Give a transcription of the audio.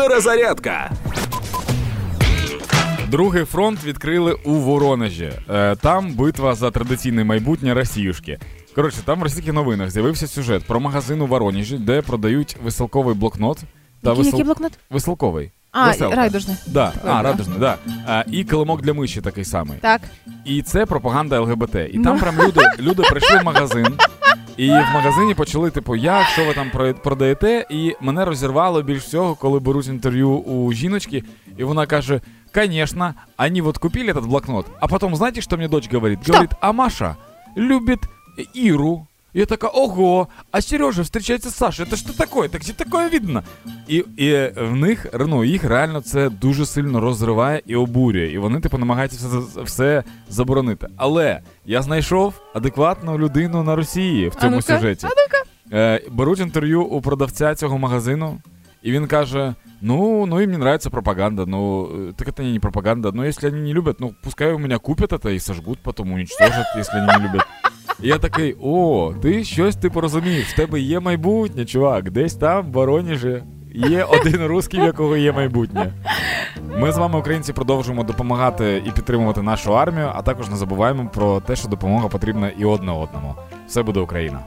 Перезарядка. Другий фронт відкрили у Воронежі. Е, Там битва за традиційне майбутнє Росіюшки. Коротше, там в російських новинах з'явився сюжет про магазин у Воронежі, де продають веселковий блокнот та Який, весел- який блокнот? веселковий. А, Веселка. райдужний. Да. А, радужний, да. А, і килимок для миші такий самий. Так. І це пропаганда ЛГБТ. І Ну. там прям люди, люди прийшли в магазин, і в магазині почали, типу, як, що ви там про- продаєте? І мене розірвало більш всього, коли беруть інтерв'ю у жіночки, і вона каже: Конечно, они вот купили этот блокнот, а потом, знаете, что мне дочь говорит? Что? Говорит, а Маша любит Иру И я така, ого, а Сережа встречается с Сашей. Это что такое? Так где такое видно? І, і в них, ну, їх реально це дуже сильно розриває і обурює. І вони, типу, намагаються все, все заборонити. Але я знайшов адекватну людину на Росії в А цьому ну-ка, сюжеті. а ну-ка. Е, беруть інтерв'ю у продавця цього магазину, і він каже: Ну, ну им не нравится пропаганда. Ну, э, так это не пропаганда. Но если они не любят, ну пускай у меня купят это и сожгут, потом уничтожат, если они не люблять. Я такий: о, ти щось типу розумієш, в тебе є майбутнє, чувак. Десь там, в Воронежі, є один русський, в якого є майбутнє. Ми з вами, українці, продовжуємо допомагати і підтримувати нашу армію, а також не забуваємо про те, що допомога потрібна і одне одному. Все буде Україна.